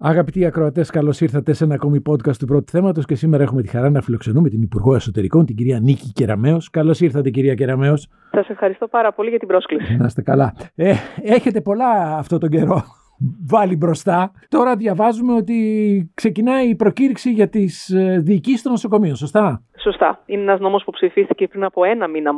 Αγαπητοί ακροατές, καλώς ήρθατε σε ένα ακόμη podcast του πρώτου θέματος και σήμερα έχουμε τη χαρά να φιλοξενούμε την Υπουργό Εσωτερικών, την κυρία Νίκη Κεραμέο. Καλώς ήρθατε, κυρία Κεραμέο. Σας ευχαριστώ πάρα πολύ για την πρόσκληση. Να είστε καλά. Ε, έχετε πολλά αυτό τον καιρό βάλει μπροστά. Τώρα διαβάζουμε ότι ξεκινάει η προκήρυξη για τις ε, διοικήσεις των νοσοκομείων, σωστά; Σωστά. Είναι ένας νόμος που ψηφίστηκε πριν από ένα μήνα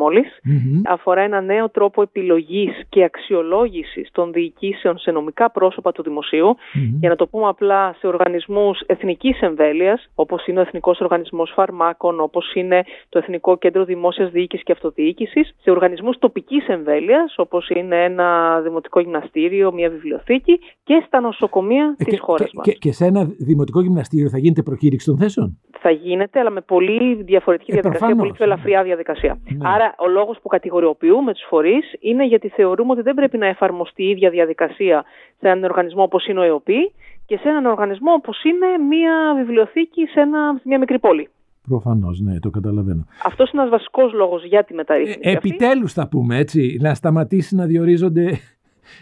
Αφορά ένα νέο τρόπο επιλογής και αξιολόγησης των διοικήσεων σε νομικά πρόσωπα του δημοσιου Για να το πούμε απλά, σε οργανισμούς εθνικής εμβέλειας, όπως είναι ο Εθνικός Οργανισμός Φαρμάκων, όπως είναι το Εθνικό Κέντρο Δημόσιας Διοίκησης και Αυτοδιοίκησης, σε οργανισμούς τοπικής εμβέλειας, όπως είναι ένα δημοτικό γυμναστήριο, μια βιβλιοθήκη και στα νοσοκομεία ε, της χώρας μας. Και, και σε ένα δημοτικό γυμναστήριο θα γίνεται προκήρυξη των θέσεων; Θα γίνεται, αλλά με πολύ διαφορετική ε, διαδικασία, πολύ πιο ελαφριά διαδικασία. Ναι. Άρα, ο λόγος που κατηγοριοποιούμε τους φορείς είναι γιατί θεωρούμε ότι δεν πρέπει να εφαρμοστεί η ίδια διαδικασία σε έναν οργανισμό όπως είναι ο ΕΟΠΗ και σε έναν οργανισμό όπως είναι μια βιβλιοθήκη σε, ένα, σε μια μικρή πόλη. Προφανώς, ναι, το καταλαβαίνω. Αυτός είναι ένας βασικός λόγος για τη μεταρρύθμιση. Ε, Επιτέλους, θα πούμε έτσι, να σταματήσει να διορίζονται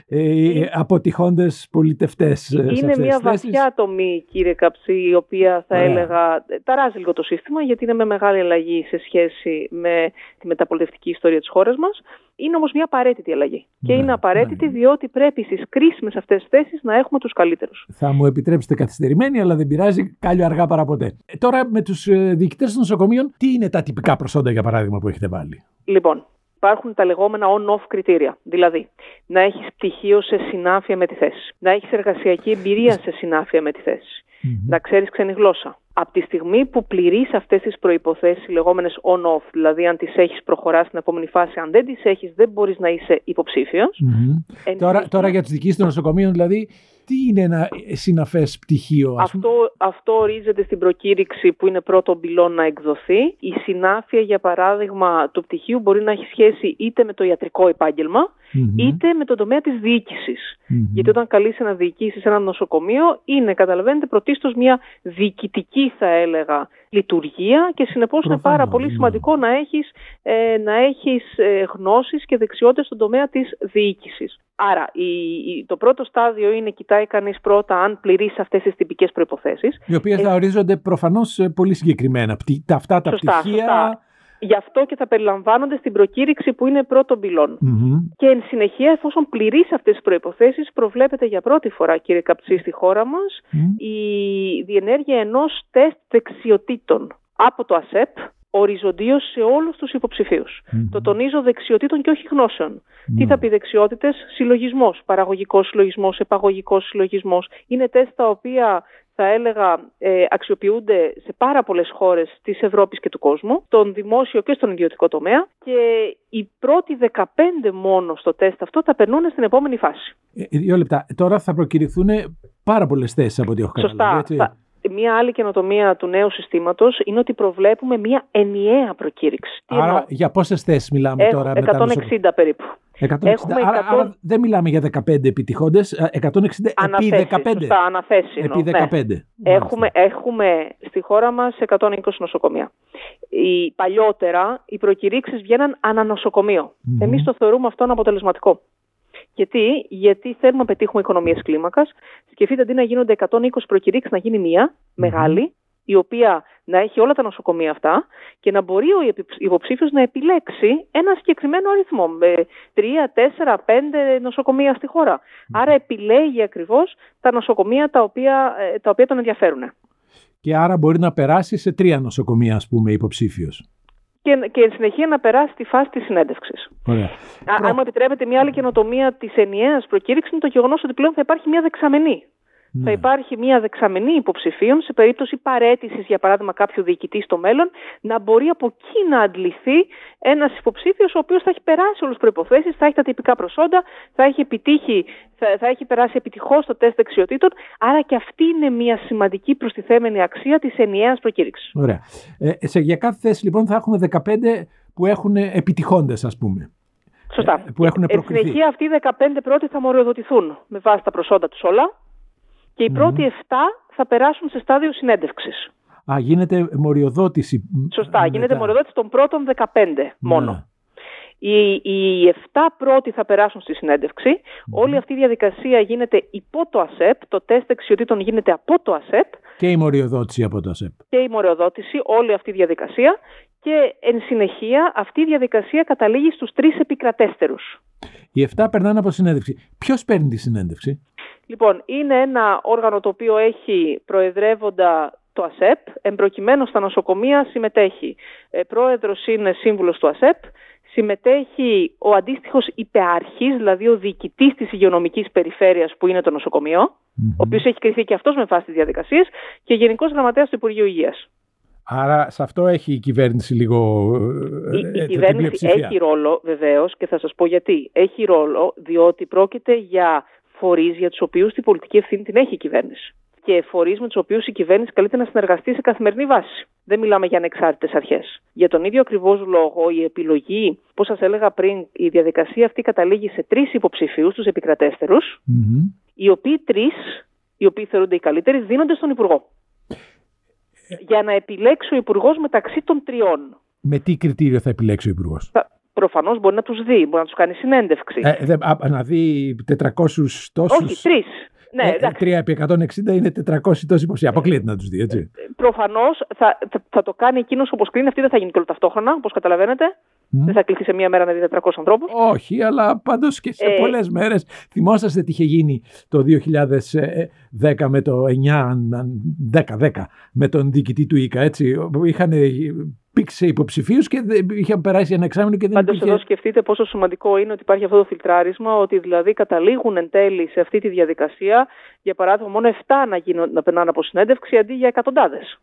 ε, αποτυχώντες πολιτευτές. Ε, είναι μια βαθιά τομή κύριε Καψή η οποία θα έλεγα ταράζει λίγο το σύστημα γιατί είναι με μεγάλη αλλαγή σε σχέση με τη μεταπολιτευτική ιστορία της χώρας μας. Είναι όμως μια απαραίτητη αλλαγή και ναι, είναι απαραίτητη ναι. διότι πρέπει στις κρίσιμες αυτές τις θέσεις να έχουμε τους καλύτερους. Θα μου επιτρέψετε καθυστερημένη αλλά δεν πειράζει κάλιο αργά παραποτέ. Ε, τώρα με τους διοικητές των νοσοκομείων τι είναι τα τυπικά προσόντα για παράδειγμα που έχετε βάλει; Λοιπόν, υπάρχουν τα λεγόμενα on-off κριτήρια. Δηλαδή, να έχεις πτυχίο σε συνάφεια με τη θέση. Να έχεις εργασιακή εμπειρία σε συνάφεια με τη θέση. Να ξέρεις ξένη γλώσσα. Από τη στιγμή που πληρείς αυτές τις προποθέσει, λεγόμενες on-off, δηλαδή αν τις έχεις προχωράς στην επόμενη φάση, αν δεν τις έχεις, δεν μπορείς να είσαι Τώρα, τώρα για τι δικήσει των νοσοκομείων, δηλαδή, τι είναι ένα συναφές πτυχίο, ας αυτό, αυτό ορίζεται στην προκήρυξη που είναι πρώτο πυλόν να εκδοθεί. Η συνάφεια, για παράδειγμα, του πτυχίου μπορεί να έχει σχέση είτε με το ιατρικό είτε με τον τομέα της διοικηση Γιατί όταν καλείσαι να διοικήσει ένα νοσοκομείο, είναι, καταλαβαίνετε, πρωτίστως μια διοικητική, θα έλεγα, λειτουργία και συνεπώς είναι πάρα πολύ ναι. σημαντικό να έχεις, ε, να έχεις ε, γνώσεις και δεξιότητες στον τομέα της διοίκησης. Άρα η, το πρώτο στάδιο είναι κοιτάει κανείς πρώτα αν πληρείς αυτές τις τυπικές προϋποθέσεις. Οι οποίες θα ε, ορίζονται προφανώς ε, πολύ συγκεκριμένα. Τα, αυτά τα σωστά, πτυχία... Σωστά. Γι' αυτό και θα περιλαμβάνονται στην προκήρυξη που είναι πρώτο Και εν συνεχεία, εφόσον πληρείς αυτές τις προποθέσει, προβλέπεται για πρώτη φορά, κύριε Καψί, στη χώρα μας η διενέργεια ενός τεστ δεξιοτήτων από το ΑΣΕΠ, οριζοντίως σε όλους τους υποψηφιου Το τονίζω δεξιοτήτων και όχι Τι θα πει δεξιότητες, συλλογισμός, παραγωγικός συλλογισμός, επαγωγικός συλλογισμός. Είναι τεστ τα οποία θα έλεγα, ε, αξιοποιούνται σε πάρα πολλές χώρες της Ευρώπης και του κόσμου, στον δημόσιο και στον ιδιωτικό τομέα. Και οι πρώτοι 15 μόνο στο τεστ αυτό θα περνούν στην επόμενη φάση. Ε, δύο λεπτά. Τώρα θα προκηρυχθούν πάρα πολλές θέσεις από ό,τι έχω καταλάβει. Σωστά. Μία άλλη καινοτομία του νέου συστήματος είναι ότι προβλέπουμε μία ενιαία προκήρυξη. Άρα, για πόσες θέσεις μιλάμε Έχω τώρα, 160 περίπου. 160. Άρα, 100... άρα, δεν μιλάμε για 15 επιτυχώντε, 160 αναθέσεις, επί 15. Σωστά, αναθέσεις. Επί 15. Ναι. Έχουμε, έχουμε στη χώρα μας 120 νοσοκομεία. Η, παλιότερα οι προκηρύξεις βγαίναν ανανοσοκομείο. Mm-hmm. Εμείς το θεωρούμε αυτό αποτελεσματικό. Γιατί, Γιατί θέλουμε να πετύχουμε οικονομίες κλίμακας. Σκεφτείτε αντί να γίνονται 120 προκηρύξεις, να γίνει μία μεγάλη, η οποία να έχει όλα τα νοσοκομεία αυτά και να μπορεί ο υποψήφιος να επιλέξει ένα συγκεκριμένο αριθμό, με 3, 4, 5 νοσοκομεία στη χώρα. Άρα επιλέγει ακριβώς τα νοσοκομεία τα οποία, ε, τα οποία τον ενδιαφέρουν. Και άρα μπορεί να περάσει σε τρία νοσοκομεία, ας πούμε, υποψήφιος και, και εν συνεχεία να περάσει τη φάση της συνέντευξης. Αν μου επιτρέπετε, μια άλλη καινοτομία της ενιαίας προκήρυξης είναι το γεγονός ότι πλέον θα υπάρχει μια δεξαμενή. Ναι. Θα υπάρχει μια δεξαμενή υποψηφίων σε περίπτωση παρέτησης, για παράδειγμα, κάποιου διοικητή στο μέλλον, να μπορεί από εκεί να αντληθεί ένας υποψήφιος ο οποίος θα έχει περάσει όλες τις προποθέσει, θα έχει τα τυπικά προσόντα, θα έχει, επιτύχει, θα, θα έχει περάσει επιτυχώς το τεστ δεξιοτήτων. Άρα και αυτή είναι μια σημαντική προστιθέμενη αξία της ενιαίας προκήρυξης. Ωραία. Ε, σε, για κάθε θέση λοιπόν θα έχουμε 15 που έχουν επιτυχώντες, ας πούμε. Σωστά. Ε, που έχουν Εν συνεχεία αυτοί οι 15 πρώτοι θα μοριοδοτηθούν με βάση τα προσόντα τους όλα και οι πρώτοι 7 θα περάσουν σε στάδιο συνέντευξης. Α, γίνεται μοριοδότηση. Σωστά, γίνεται μοριοδότηση των πρώτων 15 μόνο. Οι, οι 7 πρώτοι θα περάσουν στη συνεντευξη Όλη αυτή η διαδικασία γίνεται υπό το ΑΣΕΠ. Το τεστ δεξιοτήτων γίνεται από το ΑΣΕΠ. Και η μοριοδότηση από το ΑΣΕΠ. Και η μοριοδότηση, όλη αυτή η διαδικασία. Και εν συνεχεία αυτή η διαδικασία καταλήγει στους τρεις επικρατέστερους. Οι 7 περνάνε από συνέντευξη. Ποιος παίρνει τη συνέντευξη; Λοιπόν, είναι ένα όργανο το οποίο έχει προεδρεύοντα το ΑΣΕΠ, εμπροκειμένου στα νοσοκομεία συμμετέχει. Ε, πρόεδρος είναι σύμβουλος του ΑΣΕΠ, συμμετέχει ο αντίστοιχος υπεάρχης, δηλαδή ο διοικητής της υγειονομικής περιφέρειας που είναι το νοσοκομείο, ο οποίος έχει κρυθεί και αυτός με βάση τις διαδικασίες και γενικός γραμματέας του Υπουργείου Υγείας. Άρα σε αυτό έχει η κυβέρνηση λίγο. Η, η ε, κυβέρνηση έχει ρόλο βεβαίως και θα σας πω γιατί. Έχει ρόλο διότι πρόκειται για φορείς για τους οποίους την πολιτική ευθύνη την έχει η κυβέρνηση. Και φορείς με τους οποίους η κυβέρνηση καλείται να συνεργαστεί σε καθημερινή βάση. Δεν μιλάμε για ανεξάρτητες αρχές. Για τον ίδιο ακριβώς λόγο, η επιλογή, όπω σας έλεγα πριν, η διαδικασία αυτή καταλήγει σε τρεις υποψηφίους, τους επικρατέστερους, οι οποίοι τρεις, οι οποίοι θεωρούνται οι καλύτεροι, δίνονται στον Υπουργό για να επιλέξει ο Υπουργός μεταξύ των τριών. Με τι κριτήριο θα επιλέξει ο Υπουργός; Προφανώς μπορεί να τους δει, μπορεί να τους κάνει συνέντευξη. Ε, δε, α, να δει 400 τόσου. Όχι, τρεις. Ναι, ε, 3 επί 160 είναι 400 τόσοι ποσοί. Αποκλείεται να τους δει, έτσι. Ε, Προφανώς θα, θα, θα, το κάνει εκείνος όπως κρίνει. Αυτή δεν θα γίνει και όλο ταυτόχρονα, όπως καταλαβαίνετε. Δεν θα κληθεί σε μία μέρα να δει 400 ανθρώπους. Όχι, αλλά πάντως και σε ε... πολλές μέρες. Θυμόσαστε τι είχε γίνει το 2010 με το 9, 10, 10 με τον διοικητή του ΙΚΑ. Έτσι. Είχαν πήξε υποψηφίους και είχε περάσει ένα εξάμεινο και δεν Πάντως υπήρχε... εδώ σκεφτείτε πόσο σημαντικό είναι ότι υπάρχει αυτό το φιλτράρισμα, ότι δηλαδή καταλήγουν εν τέλει σε αυτή τη διαδικασία, για παράδειγμα, μόνο 7 να, γίνουν, να περνάνε από συνέντευξη αντί για εκατοντάδες.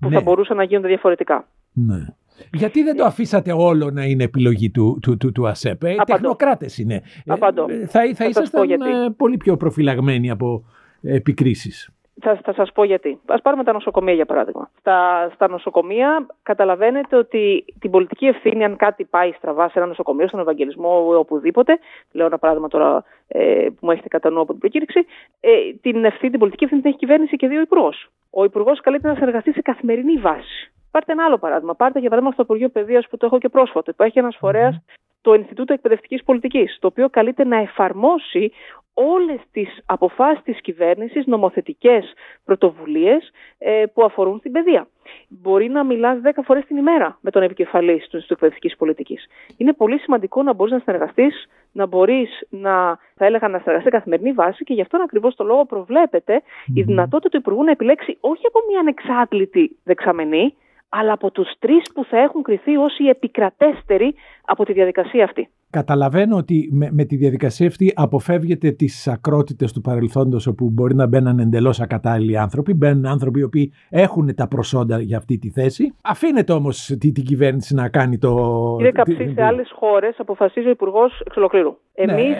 Που ναι. θα μπορούσαν να γίνονται διαφορετικά. Ναι. Γιατί δεν το αφήσατε όλο να είναι επιλογή του, του, του, του ΑΣΕΠ. Ε; Τεχνοκράτες είναι. Απαντώ. Ε, θα, θα, θα ήσασταν ε, πολύ πιο προφυλαγμένοι από επικρίσεις. Θα, θα σας πω γιατί. Ας πάρουμε τα νοσοκομεία για παράδειγμα. Στα, στα νοσοκομεία καταλαβαίνετε ότι την πολιτική ευθύνη αν κάτι πάει στραβά σε ένα νοσοκομείο, στον Ευαγγελισμό ή οπουδήποτε, λέω ένα παράδειγμα τώρα ε, που μου έχετε κατά νου από την προκήρυξη, ε, την, ευθύνη, την πολιτική ευθύνη την έχει κυβέρνηση και δύο υπουργός. Ο υπουργός καλείται να συνεργαστεί σε καθημερινή βάση. Πάρτε ένα άλλο παράδειγμα. Πάρτε για παράδειγμα στο Υπουργείο Παιδείας που το έχω και πρόσφατο. Υπάρχει ένας φορέας, το Ινστιτούτο Εκπαιδευτικής Πολιτικής, το οποίο καλείται να εφαρμόσει όλες τις αποφάσεις της κυβέρνησης, νομοθετικές πρωτοβουλίες ε, που αφορούν την παιδεία. Μπορεί να μιλάς 10 φορές την ημέρα με τον επικεφαλής του Ινστιτούτου Εκπαιδευτικής Πολιτικής. Είναι πολύ σημαντικό να μπορείς να συνεργαστείς, να μπορείς να, θα έλεγα, να συνεργαστείς καθημερινή βάση και γι' αυτόν ακριβώς το λόγο προβλέπεται η δυνατότητα του Υπουργού να επιλέξει όχι από μια ανεξάτλητη δεξαμενή, αλλά από τους τρεις που θα έχουν κριθεί ως οι επικρατέστεροι από τη διαδικασία αυτή. Καταλαβαίνω ότι με, με τη διαδικασία αυτή αποφεύγεται τις ακρότητες του παρελθόντος όπου μπορεί να μπαίνουν εντελώς ακατάλληλοι άνθρωποι. Μπαίνουν άνθρωποι οι οποίοι έχουν τα προσόντα για αυτή τη θέση. Αφήνεται όμως την τη κυβέρνηση να κάνει το. Κύριε Καψί, σε άλλες χώρες αποφασίζει ο Υπουργός εξ ολοκλήρου. Εμείς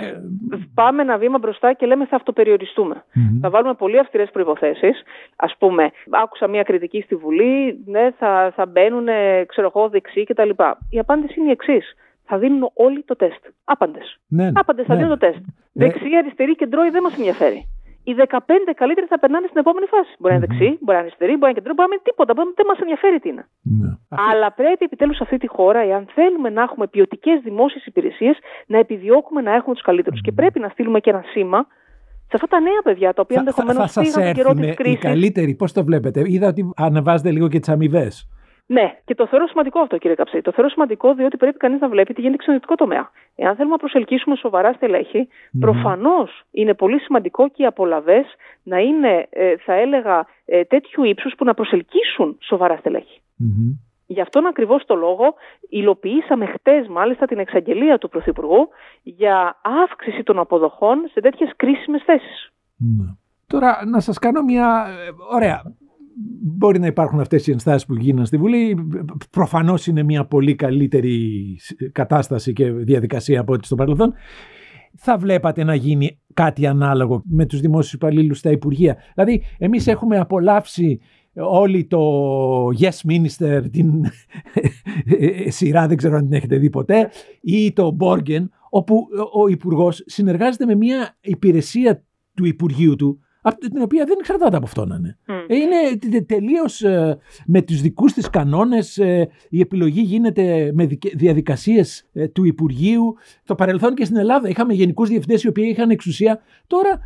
ναι. πάμε ένα βήμα μπροστά και λέμε θα αυτοπεριοριστούμε. Mm-hmm. Θα βάλουμε πολύ αυστηρές προποθέσει. Α πούμε, άκουσα μια κριτική στη Βουλή, ναι, θα, θα μπαίνουν, ξέρω εγώ, δεξί κτλ. Η απάντηση είναι η εξής θα δίνουν όλοι το τεστ. Άπαντες. Ναι, ναι, Άπαντες θα ναι. δίνουν το τεστ. Ναι. Δεξί, αριστερή και ντρόι δεν μας ενδιαφέρει. Οι 15 καλύτεροι θα περνάνε στην επόμενη φάση. Μπορεί να είναι δεξί, μπορεί να είναι αριστερή, μπορεί να είναι κεντρό, μπορεί να είναι τίποτα. Δεν μας ενδιαφέρει τι είναι. Ναι. Αλλά πρέπει επιτέλους σε αυτή τη χώρα, εάν θέλουμε να έχουμε ποιοτικές δημόσιες υπηρεσίες, να επιδιώκουμε να έχουμε τους καλύτερους. Και πρέπει να στείλουμε και ένα σήμα σε αυτά τα νέα παιδιά, τα οποία ενδεχομένως πήγαν τον καιρό της κρίση. Οι καλύτεροι, πώς το βλέπετε; Είδα ότι ανεβάζετε λίγο και τις αμοιβές. Ναι, και το θεωρώ σημαντικό αυτό, κύριε Καψί. Το θεωρώ σημαντικό διότι πρέπει κανείς να βλέπει τι γίνεται στο ιδιωτικό τομέα. Εάν θέλουμε να προσελκύσουμε σοβαρά στελέχη, mm-hmm. προφανώς είναι πολύ σημαντικό και οι απολαυέ να είναι, ε, θα έλεγα, ε, τέτοιου ύψους που να προσελκύσουν σοβαρά στελέχη. Mm-hmm. Γι' αυτόν ακριβώς το λόγο υλοποιήσαμε χτες, μάλιστα, την εξαγγελία του Πρωθυπουργού για αύξηση των αποδοχών σε τέτοιες κρίσιμες θέσεις. Ναι. Τώρα, να σας κάνω μια. Ε, ωραία, μπορεί να υπάρχουν αυτές οι ενστάσεις που γίνανε στη Βουλή. Προφανώς είναι μια πολύ καλύτερη κατάσταση και διαδικασία από ό,τι στο παρελθόν. Θα βλέπατε να γίνει κάτι ανάλογο με τους δημόσιους υπαλλήλους στα Υπουργεία. Δηλαδή, εμείς έχουμε απολαύσει όλη το Yes Minister, την σειρά, δεν ξέρω αν την έχετε δει ποτέ, ή το Borgen, όπου ο Υπουργός συνεργάζεται με μια υπηρεσία του Υπουργείου του, την οποία δεν εξαρτάται από αυτό να είναι. Είναι τελείως με τους δικούς της κανόνες. Η επιλογή γίνεται με διαδικασίες του Υπουργείου. Το παρελθόν και στην Ελλάδα είχαμε γενικούς διευθυντές οι οποίοι είχαν εξουσία. Τώρα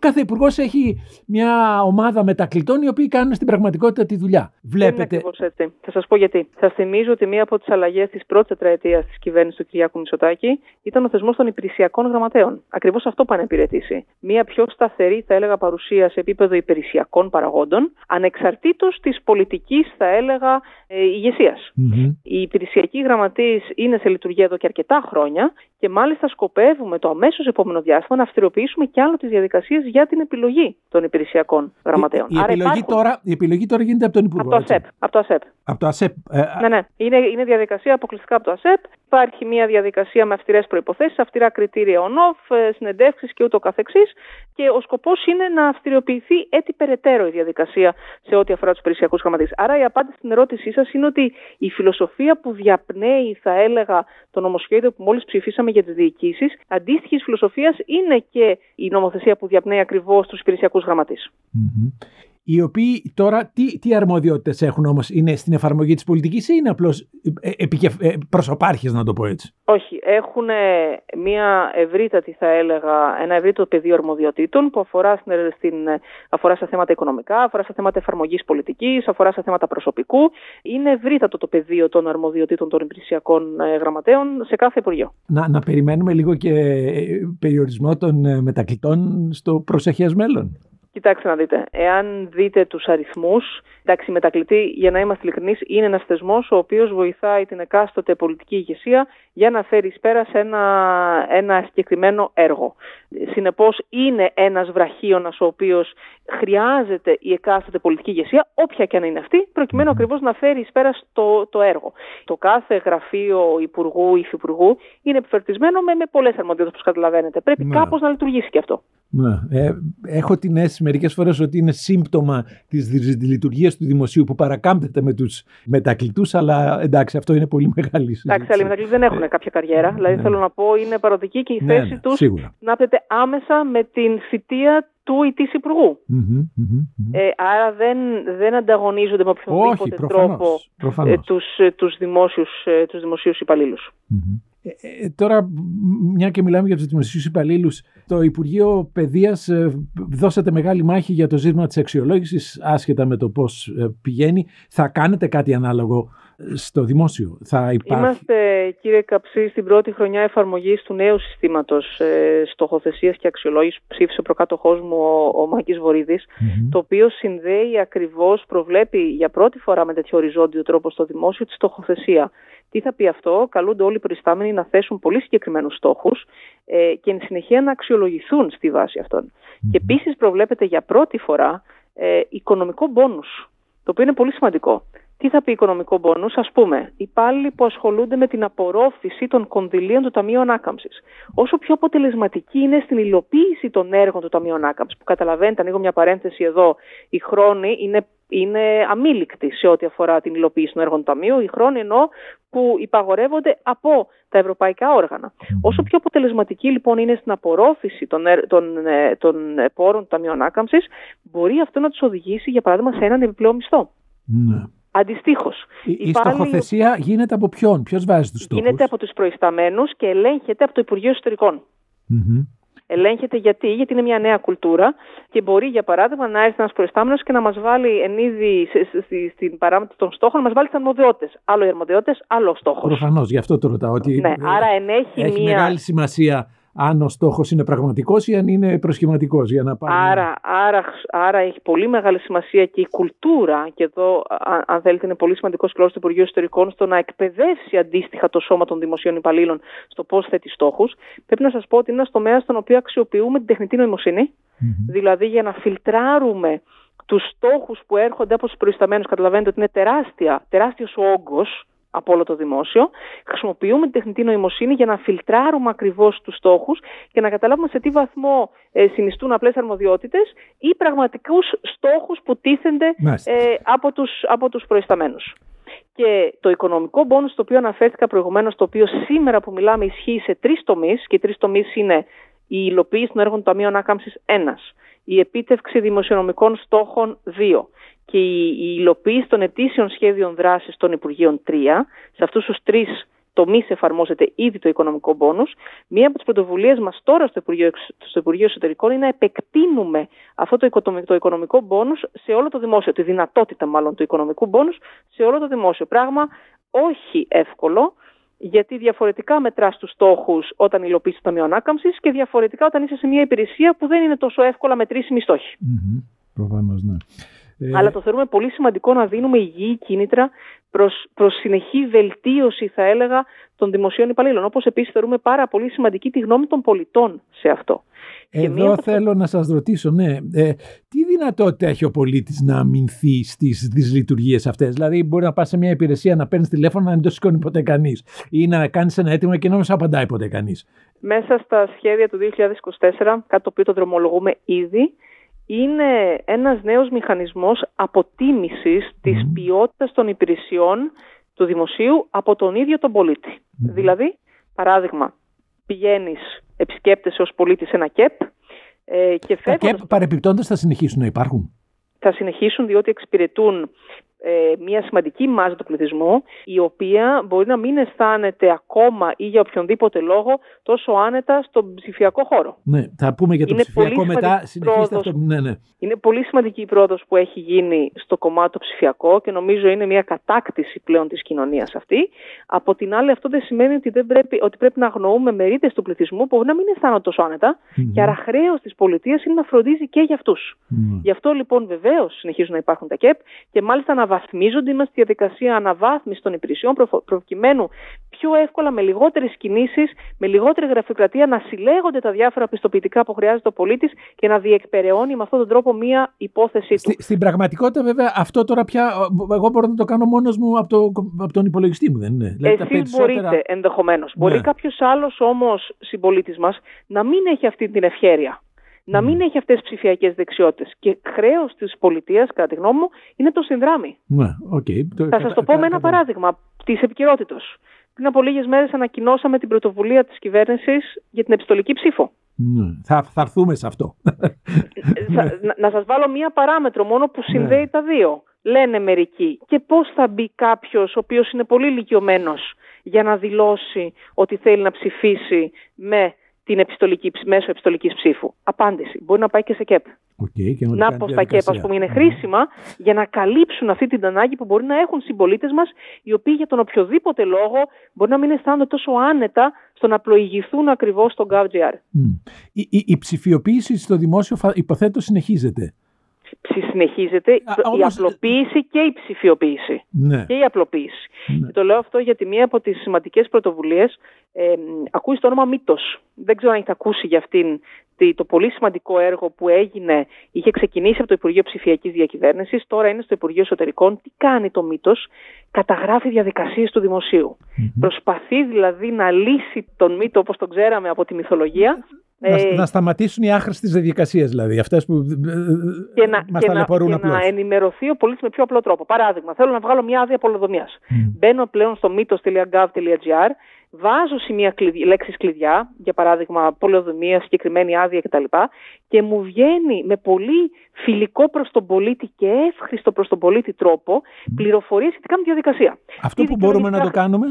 Κάθε υπουργός έχει μια ομάδα μετακλητών οι οποίοι κάνουν στην πραγματικότητα τη δουλειά. Βλέπετε. Είναι έτσι. Θα σας πω γιατί. Σας θυμίζω ότι μία από τις αλλαγές της πρώτης τετραετίας της κυβέρνησης του Κυριάκου Μητσοτάκη ήταν ο θεσμός των υπηρεσιακών γραμματέων. Ακριβώς αυτό πάνε υπηρετήσει. Μία πιο σταθερή, θα έλεγα, παρουσία σε επίπεδο υπηρεσιακών παραγόντων, ανεξαρτήτως της πολιτικής, θα έλεγα, ε, ηγεσίας. Mm-hmm. Οι υπηρεσιακοί γραμματεί είναι σε λειτουργία εδώ και αρκετά χρόνια και μάλιστα σκοπεύουμε το αμέσως επόμενο διάστημα να αυστηροποιήσουμε κι άλλο τις διαδικασίες για την επιλογή των υπηρεσιακών γραμματέων. Η, η, επιλογή, τώρα, η επιλογή τώρα γίνεται από τον Υπουργό. Από το ΑΣΕΠ. Από το ΑΣΕΠ. Από το ΑΣΕΠ. Ε, ναι, ναι. Είναι, είναι διαδικασία αποκλειστικά από το ΑΣΕΠ. Υπάρχει μια διαδικασία με αυστηρές προποθέσει, αυστηρά κριτήρια on-off, ε, συνεντεύξεις και ούτω καθεξής. Και ο σκοπός είναι να αυστηριοποιηθεί έτσι περαιτέρω η διαδικασία σε ό,τι αφορά τους υπηρεσιακού γραμματείς. Άρα η απάντηση στην ερώτησή σας είναι ότι η φιλοσοφία που διαπνέει, θα έλεγα, το νομοσχέδιο που μόλις ψηφίσαμε για τις διοικήσεις, αντίστοιχης φιλοσοφίας είναι και η νομοθεσία που διαπνέει ακριβώς τους υπηρεσιακού οι οποίοι τώρα τι, τι αρμοδιότητες έχουν όμως, είναι στην εφαρμογή της πολιτικής ή είναι απλώς ε, ε, προσωπάρχες να το πω έτσι; Όχι, έχουν μια ευρύτατη θα έλεγα, ένα ευρύτατο πεδίο αρμοδιοτήτων που αφορά, στην, αφορά σε θέματα οικονομικά, αφορά σε θέματα εφαρμογής πολιτικής, αφορά σε θέματα προσωπικού. Είναι ευρύτατο το πεδίο των αρμοδιοτήτων των υπηρεσιακών ε, γραμματέων σε κάθε Υπουργείο. Να, να περιμένουμε λίγο και περιορισμό των μετακλητών στο προσεχές μέλλον. Κοιτάξτε να δείτε, εάν δείτε τους αριθμούς, εντάξει, η μετακλητή, για να είμαστε ειλικρινείς, είναι ένας θεσμός ο οποίος βοηθάει την εκάστοτε πολιτική ηγεσία για να φέρει πέρας σε ένα, ένα συγκεκριμένο έργο. Συνεπώς είναι ένας βραχίωνας ο οποίος χρειάζεται η εκάστοτε πολιτική ηγεσία, όποια και αν είναι αυτή, προκειμένου ακριβώς να φέρει πέρας στο το έργο. Το κάθε γραφείο υπουργού ή υφυπουργού είναι επιφερτισμένο με, με πολλές αρμοδιότητες, όπως καταλαβαίνετε. Πρέπει ναι. κάπως να λειτουργήσει και αυτό. Ναι. Ε, έχω την αίσθηση μερικές φορές ότι είναι σύμπτωμα της λειτουργίας του δημοσίου που παρακάμπτεται με τους μετακλητούς, αλλά εντάξει, αυτό είναι πολύ μεγάλη συζήτηση. Εντάξει, αλλά οι μετακλητές δεν έχουν κάποια καριέρα. Ναι. Δηλαδή, θέλω να πω, είναι παροδική και η ναι, θέση ναι, τους συνάπτεται άμεσα με την θητεία του ή της υπουργού. Ε, άρα δεν, δεν ανταγωνίζονται με οποιονδήποτε τρόπο ε, τους, ε, τους, δημόσιους, ε, τους δημοσίους ε, τώρα, μια και μιλάμε για τους δημοσίους υπαλλήλους, το Υπουργείο Παιδείας ε, δώσατε μεγάλη μάχη για το ζήτημα της αξιολόγησης, άσχετα με το πώς ε, πηγαίνει. Θα κάνετε κάτι ανάλογο στο δημόσιο. Θα υπάρχει... Είμαστε, κύριε Καψί, στην πρώτη χρονιά εφαρμογής του νέου συστήματος ε, στοχοθεσίας και αξιολόγησης που ψήφισε ο προκάτοχός μου, ο, ο Μάκης το οποίο συνδέει ακριβώς, προβλέπει για πρώτη φορά με τέτοιο οριζόντιο τρόπο στο δημόσιο τη στοχοθεσία. Τι θα πει αυτό, καλούνται όλοι οι προϊστάμενοι να θέσουν πολύ συγκεκριμένους στόχους ε, και εν συνεχεία να αξιολογηθούν στη βάση αυτών. Και επίσης προβλέπεται για πρώτη φορά ε, οικονομικό μπόνους, το οποίο είναι πολύ σημαντικό. Τι θα πει οικονομικό μπόνου, ας πούμε, υπάλληλοι που ασχολούνται με την απορρόφηση των κονδυλίων του Ταμείου Ανάκαμψης. Όσο πιο αποτελεσματική είναι στην υλοποίηση των έργων του Ταμείου Ανάκαμψης, που καταλαβαίνετε, ανοίγω μια παρένθεση εδώ, οι χρόνοι είναι, είναι αμήλικτοι σε ό,τι αφορά την υλοποίηση των έργων του Ταμείου, οι χρόνοι ενώ που υπαγορεύονται από τα ευρωπαϊκά όργανα. Όσο πιο αποτελεσματική λοιπόν είναι στην απορρόφηση των, των, ε, των πόρων του Ταμείου Ανάκαμψης, μπορεί αυτό να τους οδηγήσει, για παράδειγμα, σε έναν επιπλέον μισθό. Ναι. Αντιστοίχως. Η, η στοχοθεσία γίνεται από ποιον, ποιος βάζει τους στόχους; Γίνεται από τους προϊσταμένους και ελέγχεται από το Υπουργείο Εσωτερικών. Mm-hmm. Ελέγχεται γιατί, γιατί είναι μια νέα κουλτούρα και μπορεί, για παράδειγμα, να έρθει ένας προϊστάμενος και να μας βάλει εν είδη στην παράμετρο των στόχων, να μας βάλει τι αρμοδιότητες. Άλλο οι αρμοδιότητες, άλλο στόχος. Προφανώς, γι' αυτό το ρωτάω. Ότι ναι, άρα ενέχει έχει μια... μεγάλη σημασία αν ο στόχος είναι πραγματικός ή αν είναι προσχηματικός. Να άρα, άρα, άρα έχει πολύ μεγάλη σημασία και η κουλτούρα, και εδώ, αν θέλετε, είναι πολύ σημαντικός ρόλος του Υπουργείου Ιστορικών στο να εκπαιδεύσει αντίστοιχα το σώμα των δημοσίων υπαλλήλων στο πώς θέτει στόχους. Πρέπει να σας πω ότι είναι ένας τομέας στον οποίο αξιοποιούμε την τεχνητή δηλαδή για να φιλτράρουμε τους στόχους που έρχονται από τους προϊσταμένους. Καταλαβαίνετε ότι είναι τεράστια, τεράστιος όγκος από όλο το δημόσιο. Χρησιμοποιούμε την τεχνητή νοημοσύνη για να φιλτράρουμε ακριβώς τους στόχους και να καταλάβουμε σε τι βαθμό ε, συνιστούν απλές αρμοδιότητες ή πραγματικούς στόχους που τίθενται ε, από τους από τους προϊσταμένους. Και το οικονομικό μπόνους στο οποίο αναφέρθηκα προηγουμένως, το οποίο σήμερα που μιλάμε ισχύει σε τρεις τομείς, και οι τρεις τομείς είναι η υλοποίηση των έργων του Ταμείου Ανάκαμψης 1, η επίτευξη δημοσιονομικών στόχων 2 και η υλοποίηση των ετήσιων σχέδιων δράσης των Υπουργείων 3. Σε αυτούς τους τρεις τομείς εφαρμόζεται ήδη το οικονομικό μπόνους. Μία από τις πρωτοβουλίες μας τώρα στο Υπουργείο, στο Υπουργείο Εσωτερικών είναι να επεκτείνουμε αυτό το, το οικονομικό μπόνους σε όλο το δημόσιο, τη δυνατότητα μάλλον του οικονομικού μπόνους σε όλο το δημόσιο. Πράγμα όχι εύκολο, γιατί διαφορετικά μετράς τους στόχους όταν υλοποιείς το Ταμείο Ανάκαμψης και διαφορετικά όταν είσαι σε μια υπηρεσία που δεν είναι τόσο εύκολα μετρήσιμη στόχη. Mm-hmm. Προφανώς, ναι. Ε, Αλλά το θεωρούμε πολύ σημαντικό να δίνουμε υγιή κίνητρα προς, προς συνεχή βελτίωση, θα έλεγα, των δημοσίων υπαλλήλων. Όπως επίσης θεωρούμε πάρα πολύ σημαντική τη γνώμη των πολιτών σε αυτό. Εδώ θέλω να σας ρωτήσω, ναι, ε, τι δυνατότητα έχει ο πολίτης να αμυνθεί στις δυσλειτουργίες αυτές; Δηλαδή μπορεί να πας σε μια υπηρεσία να παίρνεις τηλέφωνο να μην το σηκώνει ποτέ κανείς ή να κάνεις ένα αίτημα και να μην σου απαντάει ποτέ κανείς; Μέσα στα σχέδια του 2024, κάτι το οποίο το δρομολογούμε ήδη, είναι ένας νέος μηχανισμός αποτίμησης της ποιότητας των υπηρεσιών του δημοσίου από τον ίδιο τον πολιτη Δηλαδή, παράδειγμα, πηγαίνεις, επισκέπτεσαι ως πολίτης ένα ΚΕΠ ε, και Τα ΚΕΠ παρεπιπτόντας θα συνεχίσουν να υπάρχουν; Θα συνεχίσουν διότι εξυπηρετούν ε, μια σημαντική μάζα του πληθυσμού, η οποία μπορεί να μην αισθάνεται ακόμα ή για οποιονδήποτε λόγο τόσο άνετα στον ψηφιακό χώρο. Ναι, θα πούμε για το ψηφιακό μετά. Συνεχίστε αυτό. Ναι, ναι. Είναι πολύ σημαντική η πρόοδος που έχει γίνει στο κομμάτι το ψηφιακό και νομίζω είναι μια κατάκτηση πλέον της κοινωνίας αυτή. Από την άλλη αυτό δεν σημαίνει ότι, δεν πρέπει, ότι πρέπει να αγνοούμε μερίδες του πληθυσμού που μπορεί να μην αισθάνονται τόσο άνετα mm-hmm. και άρα χρέος της πολιτείας είναι να φροντίζει και για αυτούς. Mm-hmm. Γι' αυτό λοιπόν βεβαίως συνεχίζουν να υπάρχουν τα ΚΕΠ και μάλιστα να αναβαθμίζονται, είμαστε στη διαδικασία αναβάθμισης των υπηρεσιών προκειμένου πιο εύκολα με λιγότερες κινήσεις, με λιγότερη γραφειοκρατία να συλλέγονται τα διάφορα πιστοποιητικά που χρειάζεται ο πολίτης και να διεκπεραιώνει με αυτόν τον τρόπο μία υπόθεσή του. στην πραγματικότητα, βέβαια, αυτό τώρα πια εγώ μπορώ να το κάνω μόνος μου από, το, από τον υπολογιστή μου, δεν είναι. Εσείς περισσότερα... μπορείτε ενδεχομένως. Ναι. Μπορεί κάποιος άλλος όμως συμπολίτης μας να μην έχει αυτή την ευχέρεια να μην έχει αυτές τις ψηφιακές δεξιότητες. Και χρέος της πολιτείας, κατά τη γνώμη μου, είναι το συνδράμει. Ναι, okay. Θα σας το πω με ένα παράδειγμα της επικαιρότητος. Πριν από λίγες μέρες ανακοινώσαμε την πρωτοβουλία της κυβέρνησης για την επιστολική ψήφο. Ναι, θα, θα έρθουμε σε αυτό. να, να σας βάλω μία παράμετρο μόνο που συνδέει ναι. τα δύο. Λένε μερικοί. Και πώς θα μπει κάποιος ο οποίος είναι πολύ ηλικιωμένος για να δηλώσει ότι θέλει να ψηφίσει με την επιστολική, μέσω επιστολικής ψήφου. Απάντηση. Μπορεί να πάει και σε ΚΕΠ. Okay, και να πω στα ΚΕΠ, ας πούμε, είναι χρήσιμα για να καλύψουν αυτή την ανάγκη που μπορεί να έχουν συμπολίτες μας, οι οποίοι για τον οποιοδήποτε λόγο μπορεί να μην αισθάνονται τόσο άνετα στο να πλοηγηθούν ακριβώς στον GovGR. Mm. Η, η, η ψηφιοποίηση στο δημόσιο, υποθέτω, συνεχίζεται συνεχίζεται η απλοποίηση και η ψηφιοποίηση. Ναι. Και η απλοποίηση. Ναι. Και το λέω αυτό γιατί μία από τις σημαντικές πρωτοβουλίες ε, ακούει το όνομα Μύτος. Δεν ξέρω αν έχετε ακούσει για αυτήν το πολύ σημαντικό έργο που έγινε, είχε ξεκινήσει από το Υπουργείο Ψηφιακής Διακυβέρνησης, τώρα είναι στο Υπουργείο Εσωτερικών. Τι κάνει το μύτος, καταγράφει διαδικασίες του δημοσιου Προσπαθεί δηλαδή να λύσει τον μύτο όπως τον ξέραμε από τη μυθολογία να, ε, να σταματήσουν οι άχρηστες διαδικασίε, δηλαδή, αυτές που και να, μας ταλαιπωρούν απλώς. Και να ενημερωθεί ο πολίτης με πιο απλό τρόπο. Παράδειγμα, θέλω να βγάλω μια άδεια πολυδομία. Mm. Μπαίνω πλέον στο mythos.gov.gr, βάζω σημεία κλειδιά, λέξεις κλειδιά, για παράδειγμα πολεοδομία, συγκεκριμένη άδεια κτλ. Και μου βγαίνει με πολύ φιλικό προς τον πολίτη και εύχριστο προς τον πολίτη τρόπο mm. πληροφορίες σχετικά με τη διαδικασία. Αυτό που μπορούμε να το κάνουμε;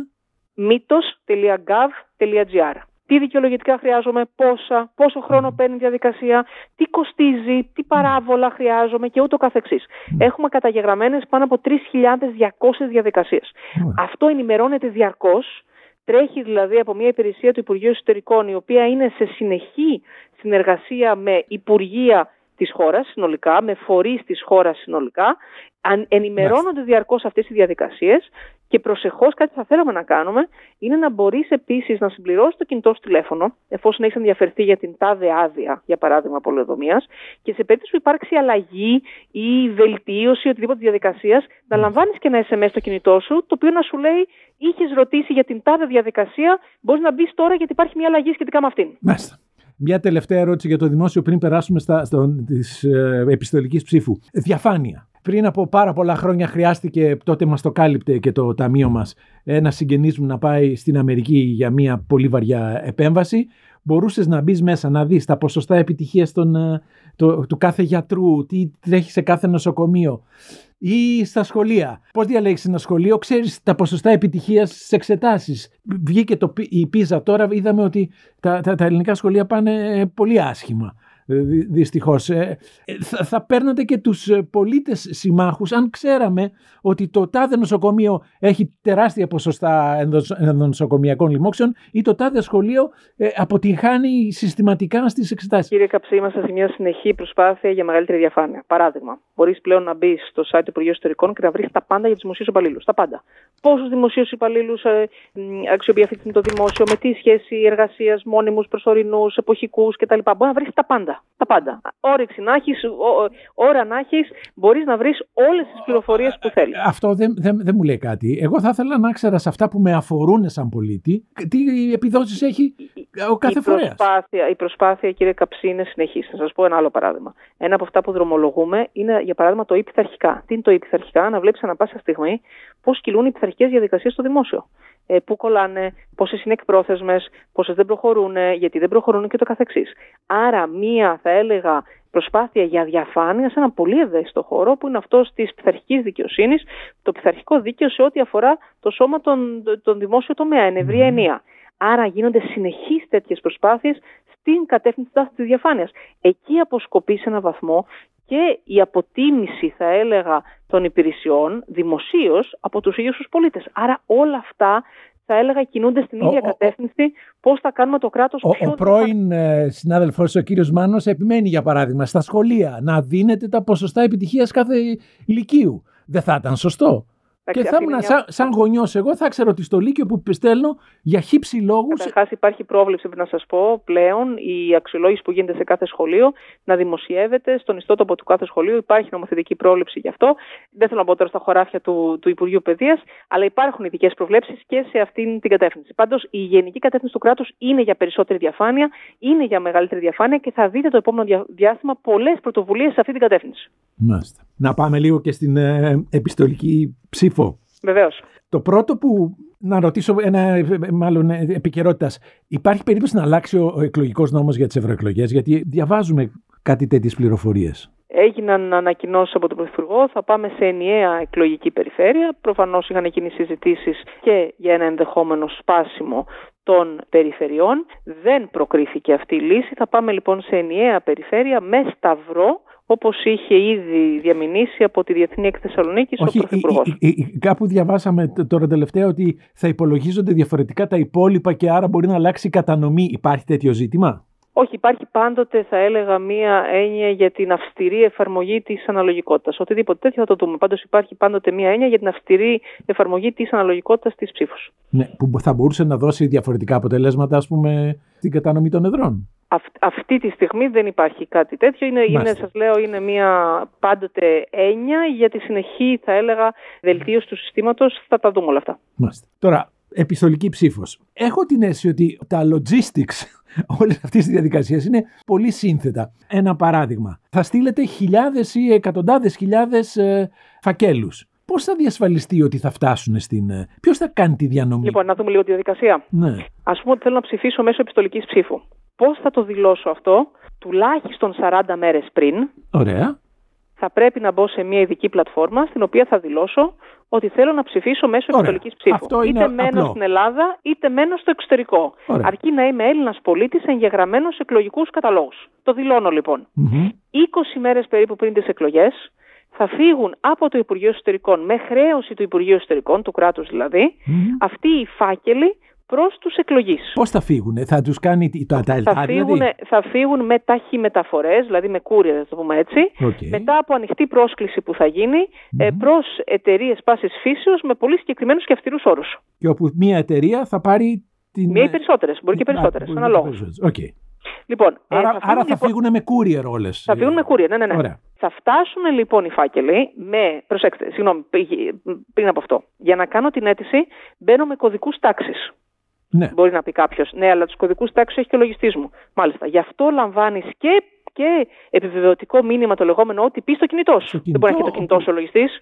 mythos.gov.gr τι δικαιολογητικά χρειάζομαι, πόσα, πόσο χρόνο παίρνει η διαδικασία, τι κοστίζει, τι παράβολα χρειάζομαι και ούτω καθεξής. Έχουμε καταγεγραμμένες πάνω από 3.200 διαδικασίες. Αυτό ενημερώνεται διαρκώς, τρέχει δηλαδή από μια υπηρεσία του Υπουργείου Εσωτερικών, η οποία είναι σε συνεχή συνεργασία με υπουργεία της χώρας συνολικά, με φορείς της χώρας συνολικά, ενημερώνονται διαρκώς αυτές οι διαδικασίες και προσεχώς κάτι θα θέλαμε να κάνουμε είναι να μπορείς επίσης να συμπληρώσεις το κινητό σου τηλέφωνο, εφόσον έχεις ενδιαφερθεί για την τάδε άδεια, για παράδειγμα, πολεοδομίας, και σε περίπτωση που υπάρξει αλλαγή ή βελτίωση οτιδήποτε διαδικασίας, να λαμβάνεις και ένα SMS στο κινητό σου, το οποίο να σου λέει είχες ρωτήσει για την τάδε διαδικασία, μπορείς να μπεις τώρα γιατί υπάρχει μια αλλαγή σχετικά με αυτήν. Μάλιστα. Μια τελευταία ερώτηση για το δημόσιο πριν περάσουμε στα, στο, της ε, επιστολικής ψήφου. Διαφάνεια. Πριν από πάρα πολλά χρόνια χρειάστηκε, τότε μας το κάλυπτε και το ταμείο μας, ένας συγγενής μου να πάει στην Αμερική για μια πολύ βαριά επέμβαση. Μπορούσες να μπεις μέσα να δεις τα ποσοστά επιτυχίας ε, του κάθε γιατρού, τι τρέχει σε κάθε νοσοκομείο ή στα σχολεία. Πώς διαλέγει ένα σχολείο, ξέρεις τα ποσοστά επιτυχίας στις εξετάσεις. Βγήκε το, η πίζα τώρα, είδαμε ότι τα, τα, τα ελληνικά σχολεία πάνε πολύ άσχημα. Ε, δυστυχώς. Ε, ε, θα, θα παίρνατε και τους πολίτες συμμάχους αν ξέραμε ότι το τάδε νοσοκομείο έχει τεράστια ποσοστά ενδονοσοκομιακών λοιμόξεων ή το τάδε σχολείο αποτυγχάνει συστηματικά στις εξετάσεις. Κύριε Καψί, είμαστε σε μια συνεχή προσπάθεια για μεγαλύτερη διαφάνεια. Παράδειγμα, μπορείς πλέον να μπεις στο site του Υπουργείου Ιστορικών και να βρεις τα πάντα για τους δημοσίους υπαλλήλους. Τα πάντα. Πόσους δημοσίους υπαλλήλους ε, αξιοποιεί αυτή το δημόσιο, με τι σχέση εργασίας, μόνιμους, προσωρινούς, εποχικούς κτλ. Μπορεί να βρεις τα πάντα. Τα πάντα. Όρεξη να έχεις, ώρα να έχεις, μπορείς να βρεις όλες τις πληροφορίες που θέλεις. Αυτό δεν, δεν, δεν μου λέει κάτι. Εγώ θα ήθελα να ξέρω σε αυτά που με αφορούν σαν πολίτη, τι επιδόσεις έχει ο κάθε φορέας. Η προσπάθεια, κύριε Καψί, είναι συνεχή. Θα σας πω ένα άλλο παράδειγμα. Ένα από αυτά που δρομολογούμε είναι, για παράδειγμα, το υπηθαρχικά. Τι είναι το υπηθαρχικά, να βλέπεις ανά πάσα στιγμή πώς κυλούν οι πειθαρχικέ διαδικασίες στο δημόσιο ε, πού κολλάνε, πόσες είναι εκπρόθεσμες, πόσες δεν προχωρούν, γιατί δεν προχωρούν και το καθεξής. Άρα μία θα έλεγα προσπάθεια για διαφάνεια σε ένα πολύ ευαίσθητο χώρο που είναι αυτός της πειθαρχικής δικαιοσύνης, το πειθαρχικό δίκαιο σε ό,τι αφορά το σώμα των, των δημόσιο τομέα, εν ευρία ενία. Άρα γίνονται συνεχείς τέτοιες προσπάθειες στην κατεύθυνση της διαφάνειας. Εκεί αποσκοπεί σε έναν βαθμό και η αποτίμηση, θα έλεγα, των υπηρεσιών δημοσίως από τους ίδιους τους πολίτες. Άρα όλα αυτά θα έλεγα κινούνται στην ίδια κατεύθυνση πώς θα κάνουμε το κράτος πιο. Ο, ο πρώην ε, συνάδελφο, ο κύριος Μάνος, επιμένει για παράδειγμα στα σχολεία να δίνετε τα ποσοστά επιτυχίας κάθε ηλικίου. Δεν θα ήταν σωστό και θα ήμουν σαν, σαν γονιός, εγώ θα ξέρω ότι στο Λύκειο που στέλνω για χύψη λόγου. Καταρχάς, υπάρχει πρόβλεψη, να σας πω πλέον, η αξιολόγηση που γίνεται σε κάθε σχολείο να δημοσιεύεται στον ιστότοπο του κάθε σχολείου. Υπάρχει νομοθετική πρόβλεψη γι' αυτό. Δεν θέλω να πω τώρα στα χωράφια του, του Υπουργείου Παιδείας, αλλά υπάρχουν ειδικές προβλέψεις και σε αυτήν την κατεύθυνση. Πάντως, η γενική κατεύθυνση του κράτους είναι για περισσότερη διαφάνεια, είναι για μεγαλύτερη διαφάνεια και θα δείτε το επόμενο διάστημα πολλές πρωτοβουλίες σε αυτή την κατεύθυνση. Μάλιστα. Να πάμε λίγο και στην ε, επιστολική ψήφο. Βεβαίως. Το πρώτο που να ρωτήσω ένα μάλλον επικαιρότητας. Υπάρχει περίπτωση να αλλάξει ο εκλογικός νόμος για τις ευρωεκλογές, γιατί διαβάζουμε κάτι τέτοιες πληροφορίες; Έγιναν ανακοινώσεις από τον Πρωθυπουργό, θα πάμε σε ενιαία εκλογική περιφέρεια. Προφανώς είχαν γίνει συζητήσεις και για ένα ενδεχόμενο σπάσιμο των περιφερειών. Δεν προκρίθηκε αυτή η λύση. Θα πάμε λοιπόν σε ενιαία περιφέρεια με σταυρό όπως είχε ήδη διαμηνήσει από τη Διεθνή Έκθεση Θεσσαλονίκης ο Πρωθυπουργός. Κάπου διαβάσαμε τώρα τελευταία ότι θα υπολογίζονται διαφορετικά τα υπόλοιπα και άρα μπορεί να αλλάξει η κατανομή. Υπάρχει τέτοιο ζήτημα; Όχι, υπάρχει πάντοτε, θα έλεγα, μία έννοια για την αυστηρή εφαρμογή της αναλογικότητας. Οτιδήποτε τέτοιο θα το δούμε. Πάντως υπάρχει πάντοτε μία έννοια για την αυστηρή εφαρμογή της αναλογικότητας της ψήφους. Ναι, που θα μπορούσε να δώσει διαφορετικά αποτελέσματα, ας πούμε, στην κατανομή των εδρών. αυτή τη στιγμή δεν υπάρχει κάτι τέτοιο. Είναι, είναι σας λέω, είναι μία πάντοτε έννοια για τη συνεχή, θα έλεγα, βελτίωση του συστήματος. Θα τα δούμε όλα αυτά. Μάλιστα. Τώρα, επιστολική ψήφος. Έχω την αίσθηση ότι τα logistics όλη αυτή τη διαδικασία είναι πολύ σύνθετα. Ένα παράδειγμα. Θα στείλετε χιλιάδες ή εκατοντάδες χιλιάδες ε, φακέλους. Πώς θα διασφαλιστεί ότι θα φτάσουν στην. Ε, Ποιος θα κάνει τη διανομή; Λοιπόν, να δούμε λίγο τη διαδικασία. Ναι. Α πούμε ότι θέλω να ψηφίσω μέσω επιστολικής ψήφου. Πώς θα το δηλώσω αυτό, τουλάχιστον 40 μέρες πριν. Ωραία. Θα πρέπει να μπω σε μια ειδική πλατφόρμα στην οποία θα δηλώσω ότι θέλω να ψηφίσω μέσω επιστολικής ψήφου. είτε μένω στην Ελλάδα, είτε μένω στο εξωτερικό. Ωραία. Αρκεί να είμαι Έλληνας πολίτης εγγεγραμμένος σε εκλογικούς καταλόγους. Το δηλώνω λοιπόν. 20 μέρες περίπου πριν τις εκλογές, θα φύγουν από το Υπουργείο Εσωτερικών με χρέωση του Υπουργείου Εσωτερικών, του κράτους δηλαδή, αυτοί οι φάκελοι προς τους εκλογείς. Πώς θα φύγουν, θα τους κάνει το θα, δηλαδή; φύγουν, θα φύγουν με ταχυμεταφορέ, δηλαδή με κούρια, θα το πούμε έτσι, μετά από ανοιχτή πρόσκληση που θα γίνει mm-hmm. προς εταιρείες πάσης φύσεως με πολύ συγκεκριμένους και αυστηρούς όρους. Και όπου μία εταιρεία θα πάρει την. Μία ή περισσότερες, μπορεί και περισσότερες, αναλόγως. Okay. Λοιπόν, άρα, ε, θα, άρα θα λοιπόν, φύγουν με courier όλες. Θα φύγουν με courier, ναι, ναι. ναι. Ωραία. Θα φτάσουν λοιπόν οι φάκελοι με. Προσέξτε, συγγνώμη, πριν από αυτό. Για να κάνω την αίτηση, μπαίνω με κωδικούς τάξης. Ναι. Μπορεί να πει κάποιος, ναι, αλλά τους κωδικούς τάξης έχει και ο λογιστής μου. Μάλιστα. Γι' αυτό λαμβάνεις και, και επιβεβαιωτικό μήνυμα το λεγόμενο ότι πεις στο κινητός σου. Δεν μπορεί να έχει το κινητό σου ο λογιστής.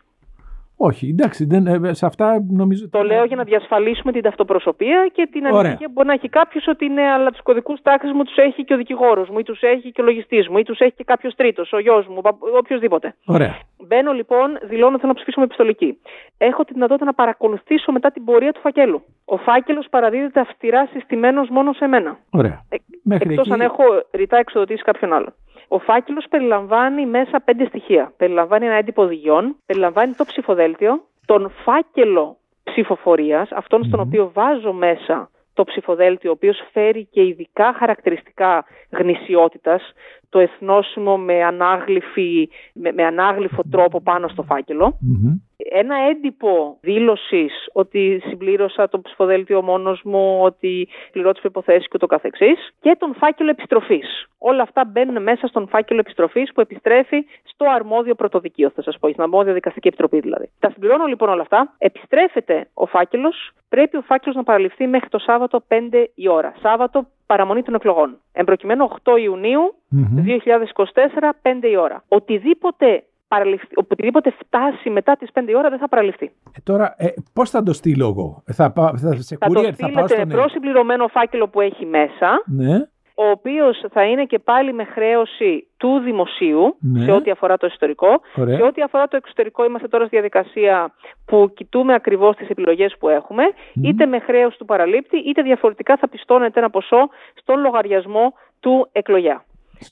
Όχι, εντάξει, δεν, ε, σε αυτά νομίζω. Το λέω για να διασφαλίσουμε την ταυτοπροσωπία και την ανησυχία που μπορεί να έχει κάποιος ότι είναι, αλλά τους κωδικούς τάξης μου τους έχει και ο δικηγόρος μου, ή τους έχει και ο λογιστής μου, ή τους έχει και κάποιος τρίτος, ο γιος μου, οποιοδήποτε. Ωραία. Μπαίνω λοιπόν, δηλώνω θέλω να ψηφίσω με επιστολική. Έχω τη δυνατότητα να παρακολουθήσω μετά την πορεία του φακέλου. Ο φάκελος παραδίδεται αυστηρά συστημένος μόνο σε μένα. Ωραία. Ε, Εκτός αν έχω ρητά εξοδοτήσει κάποιον άλλον. Ο φάκελος περιλαμβάνει μέσα πέντε στοιχεία. Περιλαμβάνει ένα έντυπο οδηγιών, περιλαμβάνει το ψηφοδέλτιο, τον φάκελο ψηφοφορίας, αυτόν στον οποίο βάζω μέσα το ψηφοδέλτιο, ο οποίος φέρει και ειδικά χαρακτηριστικά γνησιότητας, το εθνόσημο με, ανάγλυφη, με, με ανάγλυφο τρόπο πάνω στο φακελο Ένα έντυπο δήλωσης ότι συμπλήρωσα το ψηφοδέλτιο μόνος μου, ότι πληρώ τις προϋποθέσεις και το καθεξής και τον φάκελο επιστροφής. Όλα αυτά μπαίνουν μέσα στον φάκελο επιστροφής που επιστρέφει στο αρμόδιο πρωτοδικείο, θα σας πω, στην αρμόδια δικαστική επιτροπή δηλαδή. Τα συμπληρώνω λοιπόν όλα αυτά. Επιστρέφεται ο φάκελος, πρέπει ο φάκελος να παραληφθεί μέχρι το Σάββατο 5 η ώρα. Σάββατο παραμονή των εκλογών. Εμπροκειμένου 8 ιουνιου 2024, 5 η ώρα. Οτιδήποτε οτιδήποτε φτάσει μετά τις 5 η ώρα δεν θα παραληφθεί. Ε, τώρα, ε, πώς θα το στείλω εγώ, θα, θα, σε θα courier, το θα πάω προσυμπληρωμένο φάκελο που έχει μέσα, ναι. ο οποίος θα είναι και πάλι με χρέωση του δημοσίου ναι. σε ό,τι αφορά το ιστορικό. Σε ό,τι αφορά το εξωτερικό είμαστε τώρα στη διαδικασία που κοιτούμε ακριβώς τις επιλογές που έχουμε, είτε με χρέος του παραλήπτη, είτε διαφορετικά θα πιστώνεται ένα ποσό στον λογαριασμό του εκλογιά.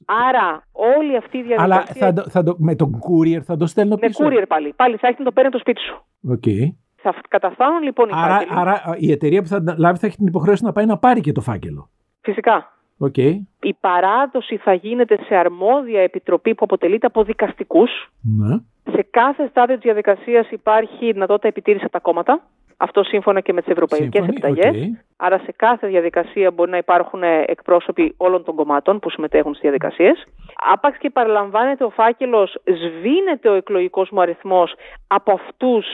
Άρα όλη αυτή η διαδικασία. Αλλά θα το, θα το, με τον courier θα το στέλνω πίσω; Με courier πάλι. Πάλι θα έχει να το παίρνει το σπίτι σου. Okay. Θα καταφθάνουν λοιπόν οι άρα, φάκελοι. Άρα η εταιρεία που θα λάβει θα έχει την υποχρέωση να πάει να πάρει και το φάκελο. Φυσικά. Okay. Η παράδοση θα γίνεται σε αρμόδια επιτροπή που αποτελείται από δικαστικούς. Ναι. Σε κάθε στάδιο της διαδικασίας υπάρχει δυνατότητα επιτήρησης από τα κόμματα. Αυτό σύμφωνα και με τις ευρωπαϊκές επιταγέ. Okay. Άρα σε κάθε διαδικασία μπορεί να υπάρχουν εκπρόσωποι όλων των κομμάτων που συμμετέχουν στις διαδικασίες. Άπαξ και παραλαμβάνεται ο φάκελος, σβήνεται ο εκλογικός μου αριθμός από αυτούς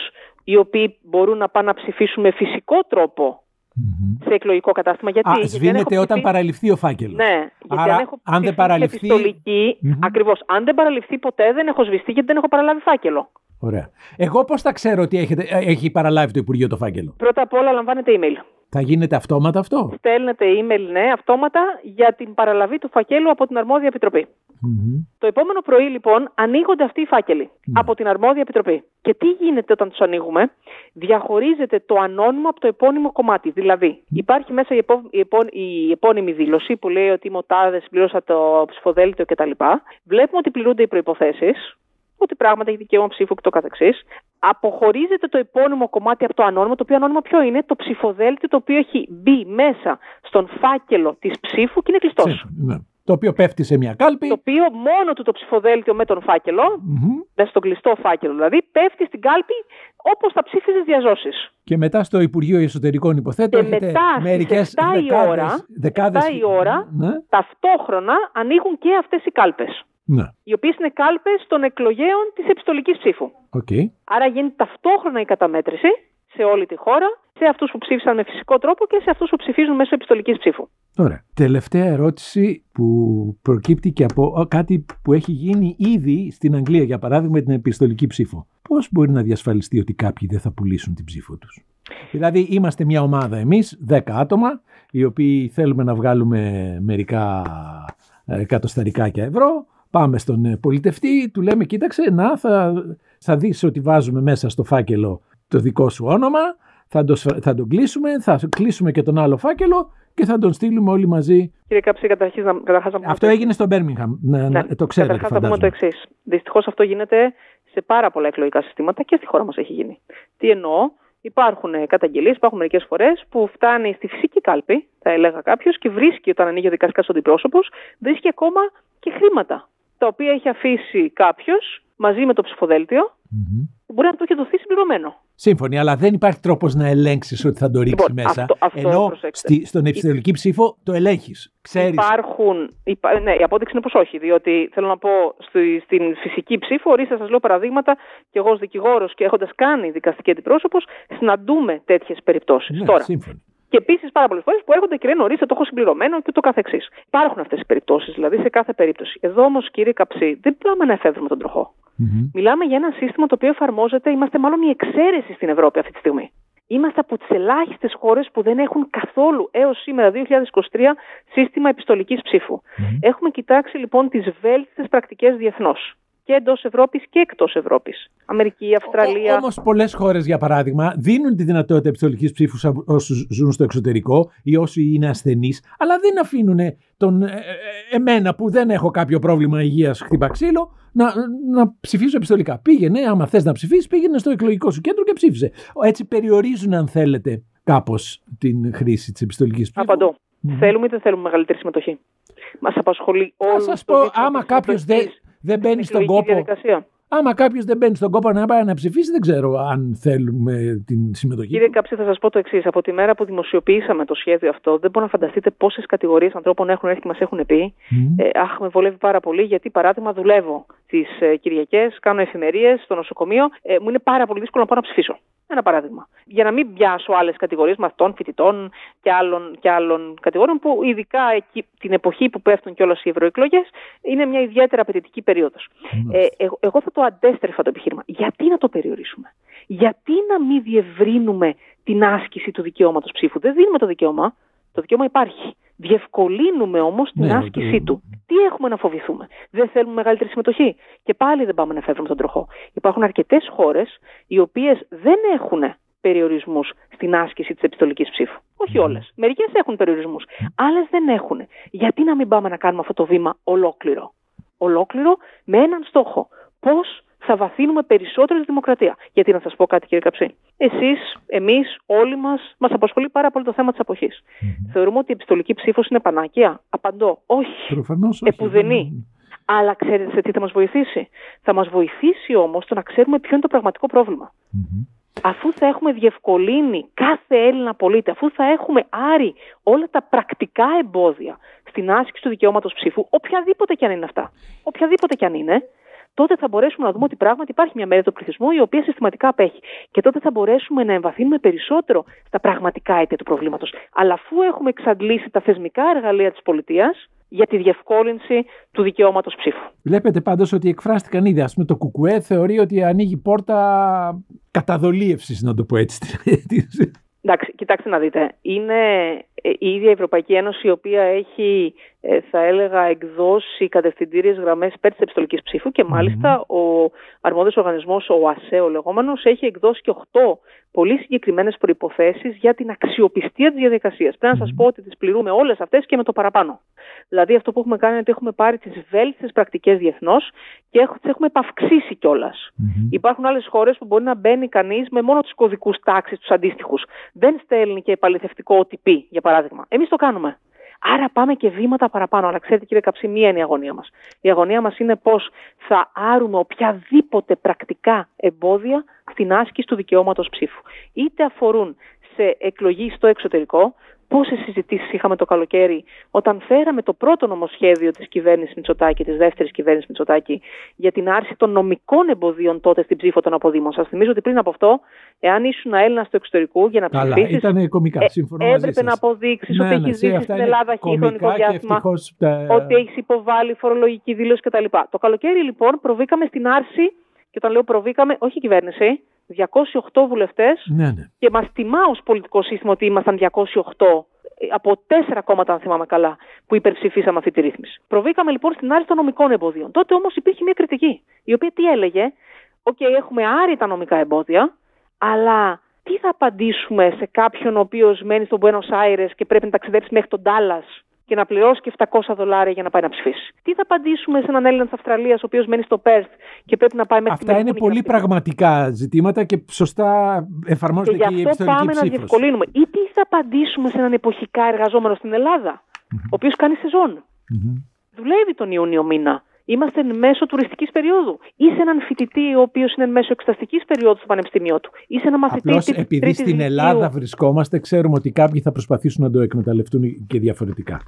οι οποίοι μπορούν να πάνε να ψηφίσουν με φυσικό τρόπο σε εκλογικό κατάστημα. Γιατί, Α, σβήνεται όταν παραληφθεί ο φάκελος. Ναι, γιατί Άρα, αν έχω αν δεν παραληφθεί. Ακριβώς. Αν δεν παραληφθεί ποτέ, δεν έχω σβηστεί γιατί δεν έχω παραλάβει φάκελο. Ωραία. Εγώ πώς θα ξέρω ότι έχετε, ε, έχει παραλάβει το Υπουργείο το φάκελο; Πρώτα απ' όλα λαμβάνετε email. Θα γίνεται αυτόματα αυτό; Στέλνετε email, ναι, αυτόματα για την παραλαβή του φακέλου από την αρμόδια Το επόμενο πρωί, λοιπόν, ανοίγονται αυτοί οι φάκελοι ναι. από την αρμόδια επιτροπή. Και τι γίνεται όταν τους ανοίγουμε, διαχωρίζεται το ανώνυμο από το επώνυμο κομμάτι. Δηλαδή, υπάρχει μέσα η, επό, η, επό, η επώνυμη δήλωση που λέει ότι είμαι ο τάδε, συμπλήρωσα το ψηφοδέλτιο κτλ. Βλέπουμε ότι πληρούνται οι προποθέσει ότι πράγματι έχει δικαίωμα ψήφου και το καθεξής. Αποχωρίζεται το επώνυμο κομμάτι από το ανώνυμο, το οποίο ανώνυμο ποιο είναι, το ψηφοδέλτιο το οποίο έχει μπει μέσα στον φάκελο της ψήφου και είναι κλειστός. Ναι. Το οποίο πέφτει σε μια κάλπη. Το οποίο μόνο του το ψηφοδέλτιο με τον φάκελο, mm-hmm. μέσα στον κλειστό φάκελο δηλαδή, πέφτει στην κάλπη όπως θα ψήφιζες διαζώσεις. Και μετά στο Υπουργείο Εσωτερικών Υποθέτων και έχετε μετά μερικές 7 η ώρα, δεκάδες, 7 η ώρα ναι. ταυτόχρονα ανοίγουν και αυτές οι κάλπες. Ναι. Οι οποίες είναι κάλπες των εκλογέων της επιστολικής ψήφου. Okay. Άρα γίνεται ταυτόχρονα η καταμέτρηση σε όλη τη χώρα, σε αυτούς που ψήφισαν με φυσικό τρόπο και σε αυτούς που ψηφίζουν μέσω επιστολικής ψήφου. Ωραία. Τελευταία ερώτηση που προκύπτει και από κάτι που έχει γίνει ήδη στην Αγγλία, για παράδειγμα, με την επιστολική ψήφο. Πώς μπορεί να διασφαλιστεί ότι κάποιοι δεν θα πουλήσουν την ψήφο τους; Δηλαδή, είμαστε μια ομάδα εμείς, 10 άτομα, οι οποίοι θέλουμε να βγάλουμε μερικά ε, εκατοσταρικά ευρώ Πάμε στον ε, πολιτευτή, του λέμε κοίταξε να θα, θα δεις ότι βάζουμε μέσα στο φάκελο το δικό σου όνομα, θα, το, θα τον κλείσουμε, θα κλείσουμε και τον άλλο φάκελο και θα τον στείλουμε όλοι μαζί. Κύριε Κάψη, καταρχήν να, καταρχάς να Αυτό έγινε στο Μπέρμιγχαμ. Ναι, ναι, το ξέρετε. Καταρχάς να πούμε το εξής. Δυστυχώς αυτό γίνεται σε πάρα πολλά εκλογικά συστήματα και στη χώρα μας έχει γίνει. Τι εννοώ, Υπάρχουν καταγγελίες, υπάρχουν μερικές φορές που φτάνει στη φυσική κάλπη, θα έλεγα κάποιος, και βρίσκει όταν ανοίγει ο δικαστικά αντιπρόσωπος, βρίσκει ακόμα και χρήματα τα οποία έχει αφήσει κάποιος μαζί με το ψηφοδέλτιο, mm-hmm. μπορεί να το έχει δοθεί συμπληρωμένο. Σύμφωνοι, αλλά δεν υπάρχει τρόπος να ελέγξεις ότι θα το ρίξεις λοιπόν, μέσα. Αυτό, αυτό ενώ στη, στον επιστημονική ψήφο το ελέγχεις. Υπάρχουν. Υπά, ναι, η απόδειξη είναι πως όχι. Διότι θέλω να πω στη, στην φυσική ψήφο, ορίστε, σας λέω παραδείγματα, και εγώ ως δικηγόρος και έχοντας κάνει δικαστική αντιπρόσωπος, συναντούμε τέτοιες περιπτώσεις. Ναι, Τώρα, σύμφωνοι. Και επίσης πάρα πολλές φορές που έρχονται και λένε ορίστε, το έχω συμπληρωμένο και το καθεξής. Υπάρχουν αυτές οι περιπτώσεις, δηλαδή σε κάθε περίπτωση. Εδώ όμως, κύριε Καψί, δεν πάμε να εφεύρουμε τον τροχό. Mm-hmm. Μιλάμε για ένα σύστημα το οποίο εφαρμόζεται, είμαστε μάλλον η εξαίρεση στην Ευρώπη αυτή τη στιγμή. Είμαστε από τις ελάχιστες χώρες που δεν έχουν καθόλου έως σήμερα, 2023, σύστημα επιστολικής ψήφου. Mm-hmm. Έχουμε κοιτάξει λοιπόν τις βέλτιστες πρακτικές διεθνώς και εντός Ευρώπης και εκτός Ευρώπης. Αμερική, Αυστραλία. Όμως, πολλές χώρες, για παράδειγμα, δίνουν τη δυνατότητα επιστολικής ψήφου σε όσους ζουν στο εξωτερικό ή όσοι είναι ασθενείς, αλλά δεν αφήνουν τον, ε, ε, εμένα που δεν έχω κάποιο πρόβλημα υγείας χτύπα ξύλο να, να ψηφίσω επιστολικά. Πήγαινε, άμα θες να ψηφίσεις, πήγαινε στο εκλογικό σου κέντρο και ψήφισε. Έτσι περιορίζουν, αν θέλετε, κάπως την χρήση της επιστολικής ψήφου. Απαντώ. Θέλουμε ή δεν θέλουμε μεγαλύτερη συμμετοχή; Μας απασχολεί όλο Θα σα πω, άμα κάποιος δεν δεν μπαίνει στον κόπο. Διαδικασία. Άμα κάποιος δεν μπαίνει στον κόπο να πάει να ψηφίσει, δεν ξέρω αν θέλουμε την συμμετοχή. Κύριε Κάψη, θα σας πω το εξής. Από τη μέρα που δημοσιοποιήσαμε το σχέδιο αυτό, δεν μπορώ να φανταστείτε πόσες κατηγορίες ανθρώπων έχουν έρθει και μας έχουν πει. Mm. Ε, αχ, με βολεύει πάρα πολύ, γιατί παράδειγμα δουλεύω τις ε, Κυριακές, κάνω εφημερίες στο νοσοκομείο. Ε, μου είναι πάρα πολύ δύσκολο να πάω να ψηφίσω. Ένα παράδειγμα. Για να μην πιάσω άλλες κατηγορίες μαθητών, φοιτητών και άλλων, και άλλων κατηγοριών που ειδικά εκεί, την εποχή που πέφτουν κιόλας οι ευρωεκλογές είναι μια ιδιαίτερα απαιτητική περίοδος. Ε, εγώ θα το αντέστρεφα το επιχείρημα. Γιατί να το περιορίσουμε, Γιατί να μην διευρύνουμε την άσκηση του δικαιώματος ψήφου; Δεν δίνουμε το δικαίωμα. Το δικαίωμα υπάρχει. Διευκολύνουμε όμως την ναι, άσκησή του. Τι έχουμε να φοβηθούμε; Δεν θέλουμε μεγαλύτερη συμμετοχή. Και πάλι δεν πάμε να φεύγουμε τον τροχό. Υπάρχουν αρκετές χώρες οι οποίες δεν έχουν περιορισμούς στην άσκηση της επιστολικής ψήφου. Όχι όλες. Μερικές έχουν περιορισμούς. Άλλες δεν έχουν. Γιατί να μην πάμε να κάνουμε αυτό το βήμα ολόκληρο; Ολόκληρο με έναν στόχο. Πώς θα βαθύνουμε περισσότερο τη δημοκρατία. Γιατί να σας πω κάτι, κύριε Καψί. Εσείς, εμείς, όλοι μας, μας απασχολεί πάρα πολύ το θέμα της αποχής. Mm-hmm. Θεωρούμε ότι η επιστολική ψήφος είναι πανάκια; Απαντώ, όχι. Προφανώς όχι. Επουδενή. Αλλά ξέρετε σε τι θα μας βοηθήσει; Θα μας βοηθήσει όμως το να ξέρουμε ποιο είναι το πραγματικό πρόβλημα. Mm-hmm. Αφού θα έχουμε διευκολύνει κάθε Έλληνα πολίτη, αφού θα έχουμε άρει όλα τα πρακτικά εμπόδια στην άσκηση του δικαιώματος ψήφου, οποιαδήποτε και αν είναι αυτά, οποιαδήποτε και αν είναι, τότε θα μπορέσουμε να δούμε ότι πράγματι υπάρχει μια μέρα του πληθυσμού η οποία συστηματικά απέχει. Και τότε θα μπορέσουμε να εμβαθύνουμε περισσότερο στα πραγματικά αίτια του προβλήματος. Αλλά αφού έχουμε εξαντλήσει τα θεσμικά εργαλεία της πολιτείας για τη διευκόλυνση του δικαιώματος ψήφου. Βλέπετε πάντως ότι εκφράστηκαν ήδη. Α πούμε, το Κουκουέ θεωρεί ότι ανοίγει πόρτα καταδολίευσης, να το πω έτσι. Εντάξει, κοιτάξτε να δείτε. Είναι ε, η ίδια η Ευρωπαϊκή Ένωση η οποία έχει, ε, θα έλεγα, εκδώσει κατευθυντήριες γραμμές υπέρ της επιστολικής ψήφου και μαλιστα ο αρμόδιος οργανισμός, ο ΑΣΕ, ο λεγόμενος, έχει εκδώσει και 8 πολύ συγκεκριμένες προποθέσει για την αξιοπιστία της διαδικασίας. Πρέπει να σας πω ότι τις πληρούμε όλες αυτές και με το παραπάνω. Δηλαδή, αυτό που έχουμε κάνει είναι ότι έχουμε πάρει τις βέλτιστες πρακτικές διεθνώς και τις έχουμε επαυξήσει κιόλας. Mm-hmm. Υπάρχουν άλλες χώρες που μπορεί να μπαίνει κανείς με μόνο του κωδικούς τάξη, τους αντίστοιχους. Δεν στέλνει και επαληθευτικό OTP, για παράδειγμα. Εμείς το κάνουμε. Άρα πάμε και βήματα παραπάνω. Αλλά ξέρετε, κύριε Καψί, μία είναι η αγωνία μας. Η αγωνία μας είναι πώς θα άρουμε οποιαδήποτε πρακτικά εμπόδια στην άσκηση του δικαιώματος ψήφου. Είτε αφορούν σε εκλογή στο εξωτερικό, Πόσες συζητήσεις είχαμε το καλοκαίρι όταν φέραμε το πρώτο νομοσχέδιο της κυβέρνησης Μητσοτάκη, της δεύτερης κυβέρνησης Μητσοτάκη, για την άρση των νομικών εμποδίων τότε στην ψήφο των αποδήμων. Σας θυμίζω ότι πριν από αυτό, εάν ήσουν Έλληνα του εξωτερικού για να ψηφίσεις. ήταν κομικά. Ε, Συμφωνώ έπρεπε να αποδείξεις ναι, ότι ναι, έχεις ζήσει στην Ελλάδα χρονικό διάστημα, ότι έχεις υποβάλει φορολογική δήλωση κτλ. Το καλοκαίρι λοιπόν προβήκαμε στην άρση, και όταν λέω προβήκαμε, όχι η κυβέρνηση, 208 βουλευτές ναι, ναι. και μας τιμά ως πολιτικό σύστημα ότι ήμασταν 208 από τέσσερα κόμματα, αν θυμάμαι καλά, που υπερψηφίσαμε αυτή τη ρύθμιση. Προβήκαμε λοιπόν στην άρση των νομικών εμποδίων. Τότε όμως υπήρχε μια κριτική, η οποία τι έλεγε, OK, okay, έχουμε άρει τα νομικά εμπόδια, αλλά τι θα απαντήσουμε σε κάποιον ο οποίος μένει στον Buenos Aires και πρέπει να ταξιδέψει μέχρι τον Ντάλλας και να πληρώσει και 700 δολάρια για να πάει να ψηφίσει. Τι θα απαντήσουμε σε έναν Έλληνα της Αυστραλίας, ο οποίος μένει στο Πέρθ και πρέπει να πάει μέχρι Αυτά είναι πολύ πραγματικά ζητήματα και σωστά εφαρμόζεται και, και η επιστολική Και γι' αυτό πάμε να διευκολύνουμε. Ή τι θα απαντήσουμε σε έναν εποχικά εργαζόμενο στην Ελλάδα, ο οποίος κάνει σεζόν. Δουλεύει τον Ιούνιο μήνα Είμαστε εν μέσω τουριστικής περίοδου. Ή σε έναν φοιτητή ο οποίος είναι εν μέσω εξεταστικής περίοδου στο πανεπιστήμιό του. Ή σε έναν μαθητή. Απλώς επειδή στην Ελλάδα βρισκόμαστε, ξέρουμε ότι κάποιοι θα προσπαθήσουν να το εκμεταλλευτούν και διαφορετικά.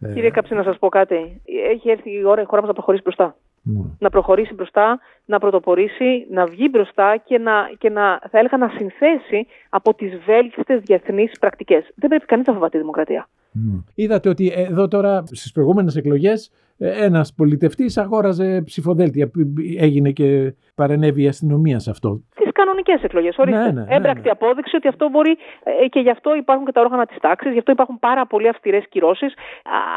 Ε, Κύριε Κάψη, να σας πω κάτι. Έχει έρθει η ώρα η χώρα μας να προχωρήσει μπροστά. Ναι. Να προχωρήσει μπροστά, να πρωτοπορήσει, να βγει μπροστά και να, και να θα έλεγα να συνθέσει από τις βέλτιστες διεθνείς πρακτικές. Δεν πρέπει κανείς να φοβάται τη δημοκρατία. Ναι. Είδατε ότι εδώ τώρα στις προηγούμενες εκλογές ε, ένας πολιτευτής αγόραζε ψηφοδέλτια. Έγινε και παρενέβη η αστυνομία σε αυτό κανονικές εκλογές. Ορίστε. Ναι, ναι, ναι, Έμπρακτη ναι. απόδειξη ότι αυτό μπορεί ε, και γι' αυτό υπάρχουν και τα όργανα της τάξης, γι' αυτό υπάρχουν πάρα πολύ αυστηρές κυρώσεις.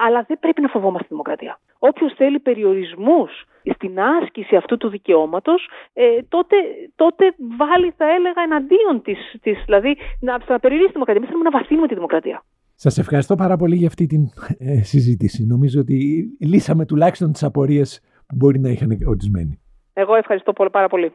Αλλά δεν πρέπει να φοβόμαστε τη δημοκρατία. Όποιος θέλει περιορισμούς στην άσκηση αυτού του δικαιώματος, ε, τότε, τότε βάλει, θα έλεγα, εναντίον της. Δηλαδή, να, να περιορίσει τη δημοκρατία. Εμείς θέλουμε να βαθύνουμε τη δημοκρατία. Σας ευχαριστώ πάρα πολύ για αυτή τη ε, συζήτηση. Νομίζω ότι λύσαμε τουλάχιστον τις απορίες που μπορεί να είχαν ορισμένοι. Εγώ ευχαριστώ πολύ, πάρα πολύ.